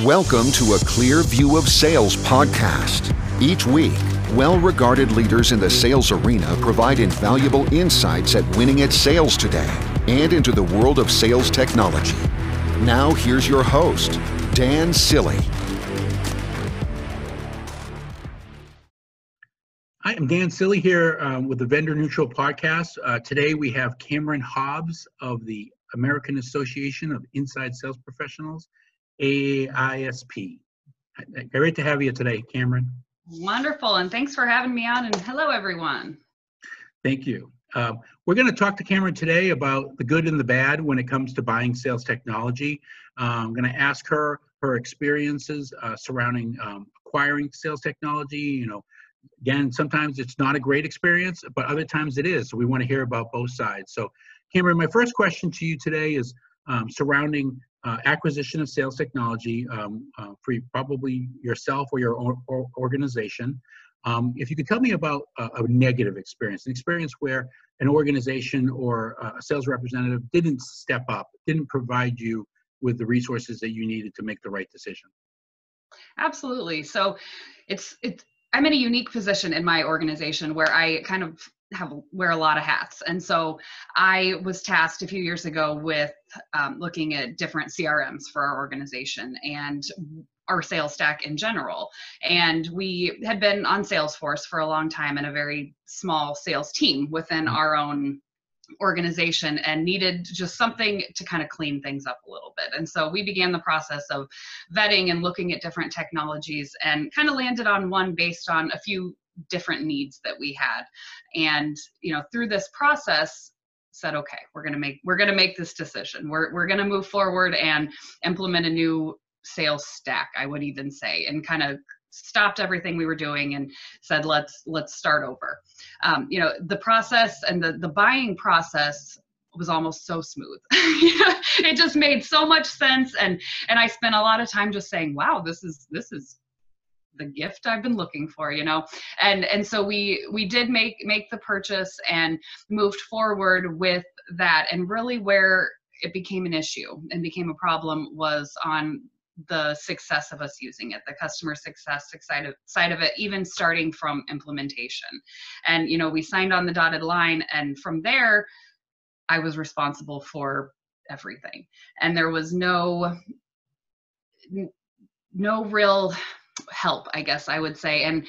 Welcome to a Clear View of Sales podcast. Each week, well regarded leaders in the sales arena provide invaluable insights at winning at sales today and into the world of sales technology. Now, here's your host, Dan Cilley. Hi, I'm Dan Cilley here um, with the Vendor Neutral podcast. Uh, today we have Cameron Hobbs of the American Association of Inside Sales Professionals AISP. Great to have you today, Cameron. Wonderful, and thanks for having me on. And hello, everyone. Thank you. Uh, we're going to talk to Cameron today about the good and the bad when it comes to buying sales technology. Uh, I'm going to ask her her experiences uh, surrounding um, acquiring sales technology. You know, again, sometimes it's not a great experience, but other times it is. So we want to hear about both sides. So, Cameron, my first question to you today is um, surrounding uh, acquisition of sales technology um, uh, for probably yourself or your or, or organization. Um, if you could tell me about a, a, negative experience, an experience where an organization or a sales representative didn't step up, didn't provide you with the resources that you needed to make the right decision. Absolutely. So it's it's I'm in a unique position in my organization where I kind of have wear a lot of hats and so i was tasked a few years ago with um, looking at different crms for our organization and our sales stack in general and we had been on salesforce for a long time in a very small sales team within mm-hmm. our own organization and needed just something to kind of clean things up a little bit. And so we began the process of vetting and looking at different technologies and kind of landed on one based on a few different needs that we had. And you know through this process said okay we're going to make we're going to make this decision. We're, we're going to move forward and implement a new sales stack i would even say and kind of stopped everything we were doing and said let's let's start over. Um, you know the process and the the buying process was almost so smooth. It just made so much sense and and i spent a lot of time just saying wow this is this is the gift I've been looking for, you know. And and so we we did make make the purchase and moved forward with that. And really where it became an issue and became a problem was on the success of us using it the customer success side of, side of it even starting from implementation and you know we signed on the dotted line and from there i was responsible for everything and there was no no real help i guess i would say. And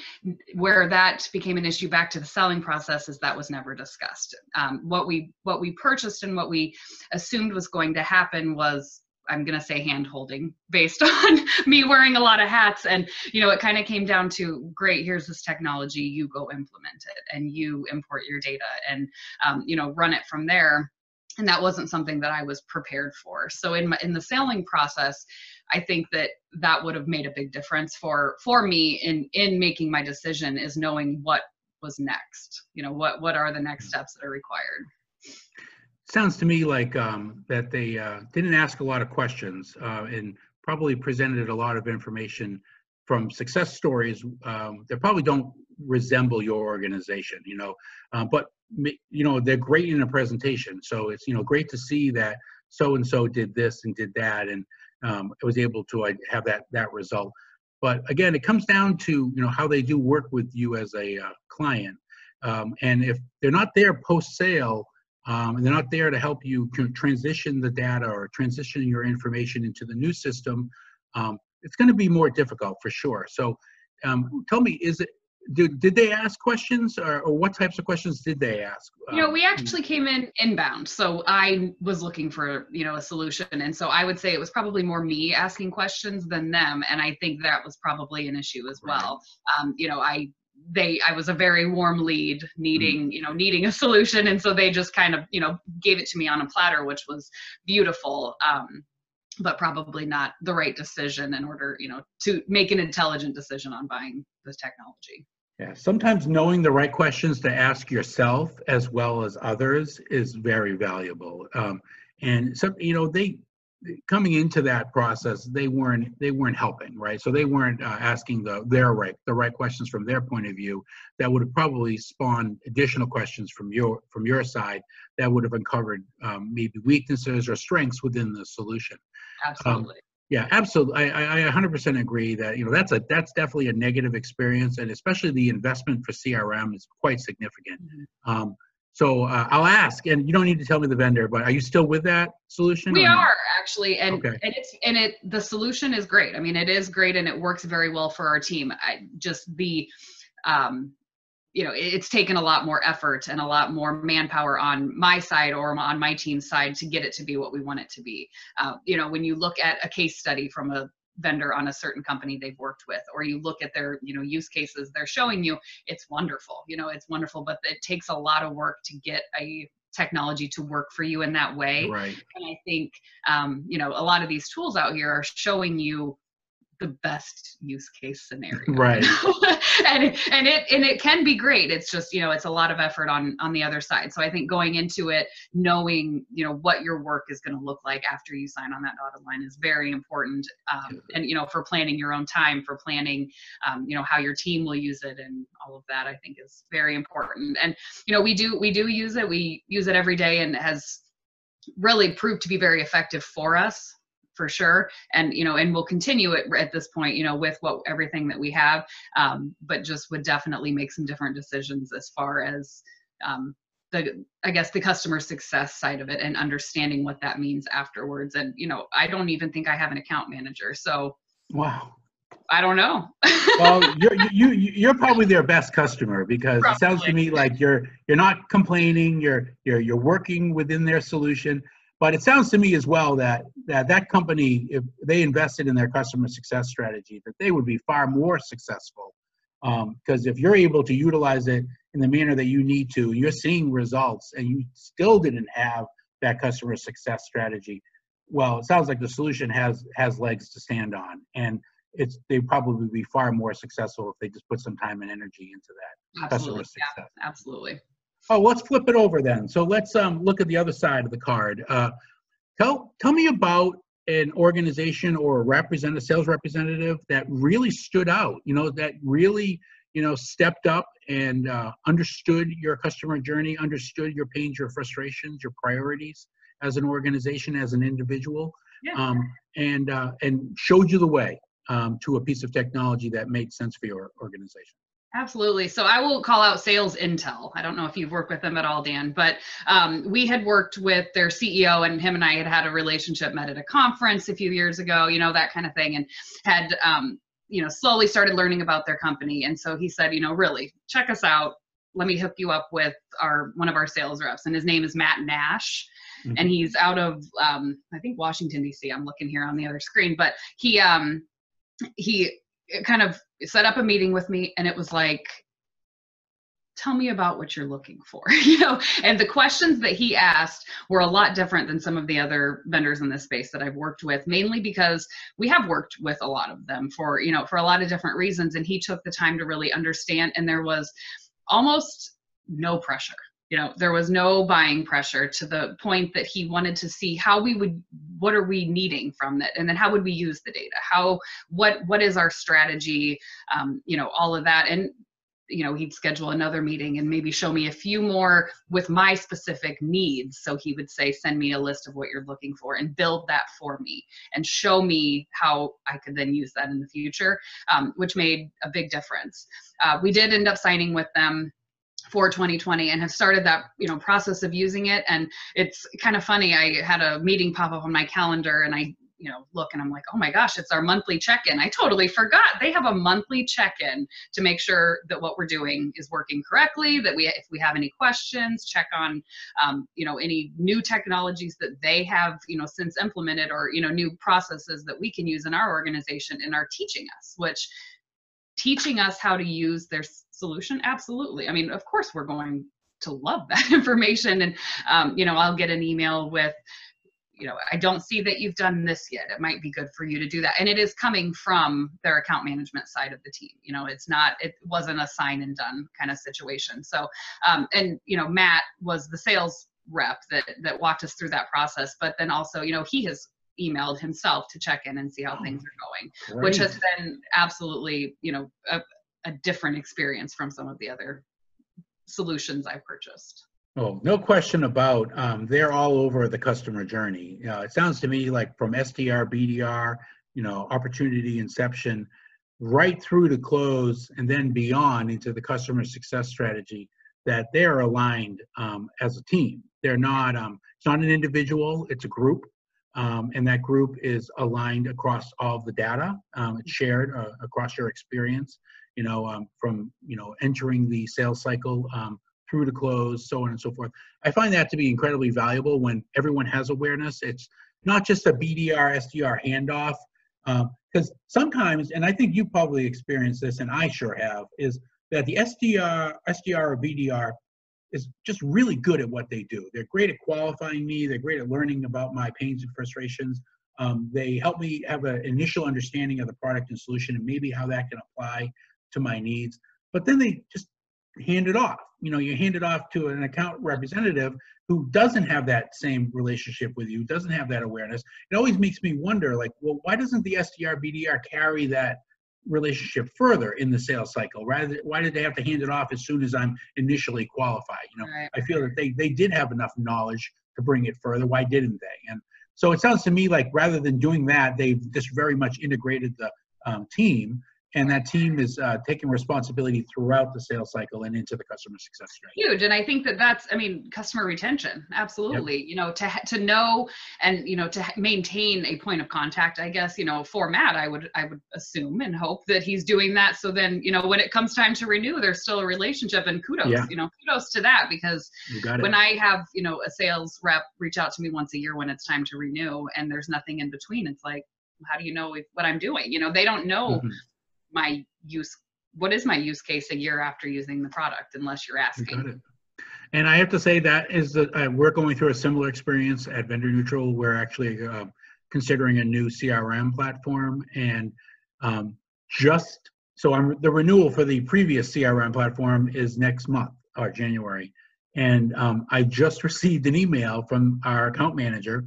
where that became an issue back to the selling process is that was never discussed. Um, what we what we purchased and what we assumed was going to happen was i'm going to say hand holding based on me wearing a lot of hats. And you know it kind of came down to great here's this technology you go implement it and you import your data and um, you know run it from there. And that wasn't something that I was prepared for. So in my, in the selling process, I think that that would have made a big difference for for me in in making my decision is knowing what was next. You know, what what are the next steps that are required. Sounds to me like um, that they uh, didn't ask a lot of questions uh, and probably presented a lot of information from success stories um, that probably don't resemble your organization. You know, uh, but you know they're great in a presentation so it's you know great to see that so and so did this and did that and um, I was able to have that that result. But again it comes down to you know how they do work with you as a uh, client. Um, and if they're not there post sale um, and they're not there to help you transition the data or transition your information into the new system um, it's going to be more difficult for sure. So um, tell me is it did, did they ask questions or, or what types of questions did they ask? You know we um, actually came in inbound so i was looking for you know a solution and so i would say it was probably more me asking questions than them and i think that was probably an issue as well. Um, you know i they i was a very warm lead needing mm. you know needing a solution and so they just kind of you know gave it to me on a platter which was beautiful um, but probably not the right decision in order you know to make an intelligent decision on buying this technology yeah, sometimes knowing the right questions to ask yourself as well as others is very valuable. Um, and so, you know, they coming into that process, they weren't they weren't helping, right? So they weren't uh, asking the their right the right questions from their point of view. That would have probably spawned additional questions from your from your side that would have uncovered um, maybe weaknesses or strengths within the solution. Absolutely. Um, Yeah, absolutely. I, I, I 100% agree that you know that's a that's definitely a negative experience, and especially the investment for CRM is quite significant. Mm-hmm. Um, so uh, I'll ask, and you don't need to tell me the vendor, but are you still with that solution? We are actually, and okay. and it's and it the solution is great. I mean, it is great, and it works very well for our team. I just the um, you know it's taken a lot more effort and a lot more manpower on my side or on my team's side to get it to be what we want it to be. Uh, you know when you look at a case study from a vendor on a certain company they've worked with or you look at their you know use cases they're showing you it's wonderful you know it's wonderful but it takes a lot of work to get a technology to work for you in that way. Right. And i think um, you know a lot of these tools out here are showing you the best use case scenario. Right. And and it and it can be great. It's just you know it's a lot of effort on on the other side. So i think going into it knowing you know what your work is going to look like after you sign on that dotted line is very important. Um, and you know for planning your own time for planning um, you know how your team will use it and all of that i think is very important. And you know we do we do use it. We use it every day and has really proved to be very effective for us for sure and you know and we'll continue it at this point you know with what everything that we have um, but just would definitely make some different decisions as far as um, the i guess the customer success side of it and understanding what that means afterwards and you know i don't even think i have an account manager so wow I don't know. well, you're you you're probably their best customer because probably. it sounds to me like you're you're not complaining. You're you're you're working within their solution. But it sounds to me as well that that, that company, if they invested in their customer success strategy, that they would be far more successful. Because um, if you're able to utilize it in the manner that you need to, you're seeing results, and you still didn't have that customer success strategy. Well, it sounds like the solution has has legs to stand on, and it's they probably be far more successful if they just put some time and energy into that absolutely. customer success. Yeah, absolutely. Oh, let's flip it over then. So let's um, look at the other side of the card. Uh, tell tell me about an organization or a representative, sales representative that really stood out. You know, that really you know stepped up and uh, understood your customer journey, understood your pains, your frustrations, your priorities as an organization, as an individual, yeah. um, and uh, and showed you the way um, to a piece of technology that made sense for your organization. Absolutely. So I will call out SalesIntel. I don't know if you've worked with them at all, Dan, but um, we had worked with their CEO, and him and I had had a relationship, met at a conference a few years ago, you know, that kind of thing, and had, um, you know, slowly started learning about their company. And so he said, you know, really check us out. Let me hook you up with our one of our sales reps, and his name is Matt Nash. Mm-hmm. And he's out of, um, I think Washington D.C. I'm looking here on the other screen, but he um, he kind of set up a meeting with me and it was like tell me about what you're looking for you know? And the questions that he asked were a lot different than some of the other vendors in this space that i've worked with mainly because we have worked with a lot of them for you know for a lot of different reasons and he took the time to really understand and there was almost no pressure you know there was no buying pressure to the point that he wanted to see how we would what are we needing from it? And then how would we use the data? How what what is our strategy? Um, you know all of that. And you know he'd schedule another meeting and maybe show me a few more with my specific needs. So he would say send me a list of what you're looking for and build that for me and show me how i could then use that in the future um, which made a big difference. Uh, we did end up signing with them for 2020 and have started that you know process of using it. And it's kind of funny i had a meeting pop up on my calendar and i you know look and i'm like oh my gosh it's our monthly check-in. I totally forgot. They have a monthly check-in to make sure that what we're doing is working correctly that we if we have any questions check on um, you know any new technologies that they have you know since implemented or you know new processes that we can use in our organization and are teaching us which teaching us how to use their solution? Absolutely. I mean of course we're going to love that information. And um, you know i'll get an email with you know i don't see that you've done this yet. It might be good for you to do that. And it is coming from their account management side of the team. You know it's not it wasn't a sign and done kind of situation. So um, and you know matt was the sales rep that that walked us through that process. But then also you know he has emailed himself to check in and see how things are going Great. which has been absolutely you know a, a different experience from some of the other solutions I've purchased. Oh, no question about um, they're all over the customer journey. Uh, it sounds to me like from SDR, BDR, you know, opportunity inception, right through to close, and then beyond into the customer success strategy. That they're aligned um, as a team. They're not. Um, it's not an individual. It's a group, um, and that group is aligned across all the data. Um, it's shared uh, across your experience. You know, um, from you know entering the sales cycle um, through to close, so on and so forth. I find that to be incredibly valuable when everyone has awareness. It's not just a BDR, SDR handoff, because um, sometimes, and I think you probably experienced this, and I sure have, is that the SDR, SDR or BDR is just really good at what they do. They're great at qualifying me. They're great at learning about my pains and frustrations. Um, they help me have an initial understanding of the product and solution and maybe how that can apply to my needs. But then they just hand it off. You know, you hand it off to an account representative who doesn't have that same relationship with you, doesn't have that awareness. It always makes me wonder, like, well, why doesn't the SDR BDR carry that relationship further in the sales cycle? Rather, why did they have to hand it off as soon as I'm initially qualified? You know, right. I feel that they they did have enough knowledge to bring it further. Why didn't they? And so it sounds to me like rather than doing that, they've just very much integrated the um, team and that team is uh, taking responsibility throughout the sales cycle and into the customer success strategy. Huge, and I think that that's, I mean, customer retention, absolutely. Yep. You know, to to know and you know to maintain a point of contact. I guess you know for Matt, I would I would assume and hope that he's doing that. So then you know when it comes time to renew, there's still a relationship, and kudos, yeah. you know, kudos to that because when I have you know a sales rep reach out to me once a year when it's time to renew, and there's nothing in between, it's like how do you know if, what I'm doing? You know, they don't know. Mm-hmm my use what is my use case a year after using the product unless you're asking? and i have to say that is that uh, we're going through a similar experience at vendor neutral. We're actually uh, considering a new crm platform and um, just so i'm the renewal for the previous crm platform is next month or january. And um, i just received an email from our account manager.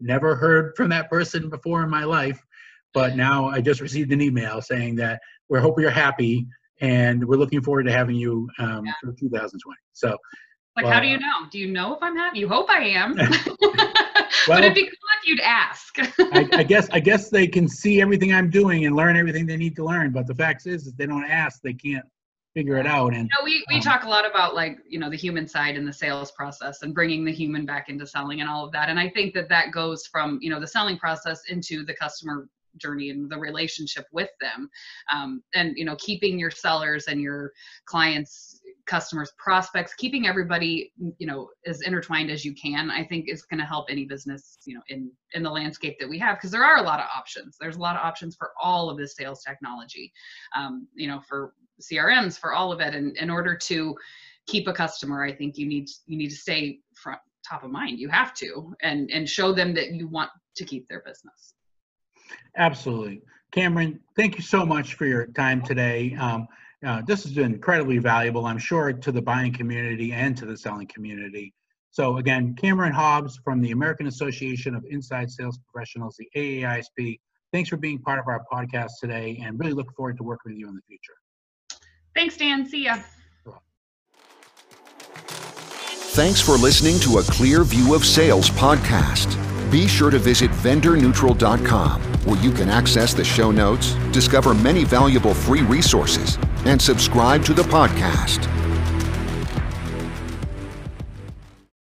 Never heard from that person before in my life but now I just received an email saying that we hope you're happy and we're looking forward to having you um, yeah. for 2020. So, like, how do you know? Do you know if I'm happy? You hope I am. well, Would it be cool if you'd ask? I, I, guess I guess they can see everything I'm doing and learn everything they need to learn. But the fact is, if they don't ask, they can't figure it out. And you know, we we um, talk a lot about like you know the human side in the sales process and bringing the human back into selling and all of that. And I think that that goes from you know the selling process into the customer journey and the relationship with them. Um, and you know keeping your sellers and your clients customers prospects keeping everybody you know as intertwined as you can i think is going to help any business you know in in the landscape that we have because there are a lot of options. There's a lot of options for all of this sales technology um, you know for crms for all of it. And in order to keep a customer i think you need you need to stay front top of mind. You have to and and show them that you want to keep their business Absolutely. Cameron, thank you so much for your time today. Um, uh, this has been incredibly valuable, I'm sure, to the buying community and to the selling community. So again, Cameron Hobbs from the American Association of Inside Sales Professionals, the AAISP. Thanks for being part of our podcast today and really look forward to working with you in the future. Thanks, Dan. See ya. Thanks for listening to a Clear View of Sales podcast. Be sure to visit vendorneutral.com where you can access the show notes, discover many valuable free resources, and subscribe to the podcast.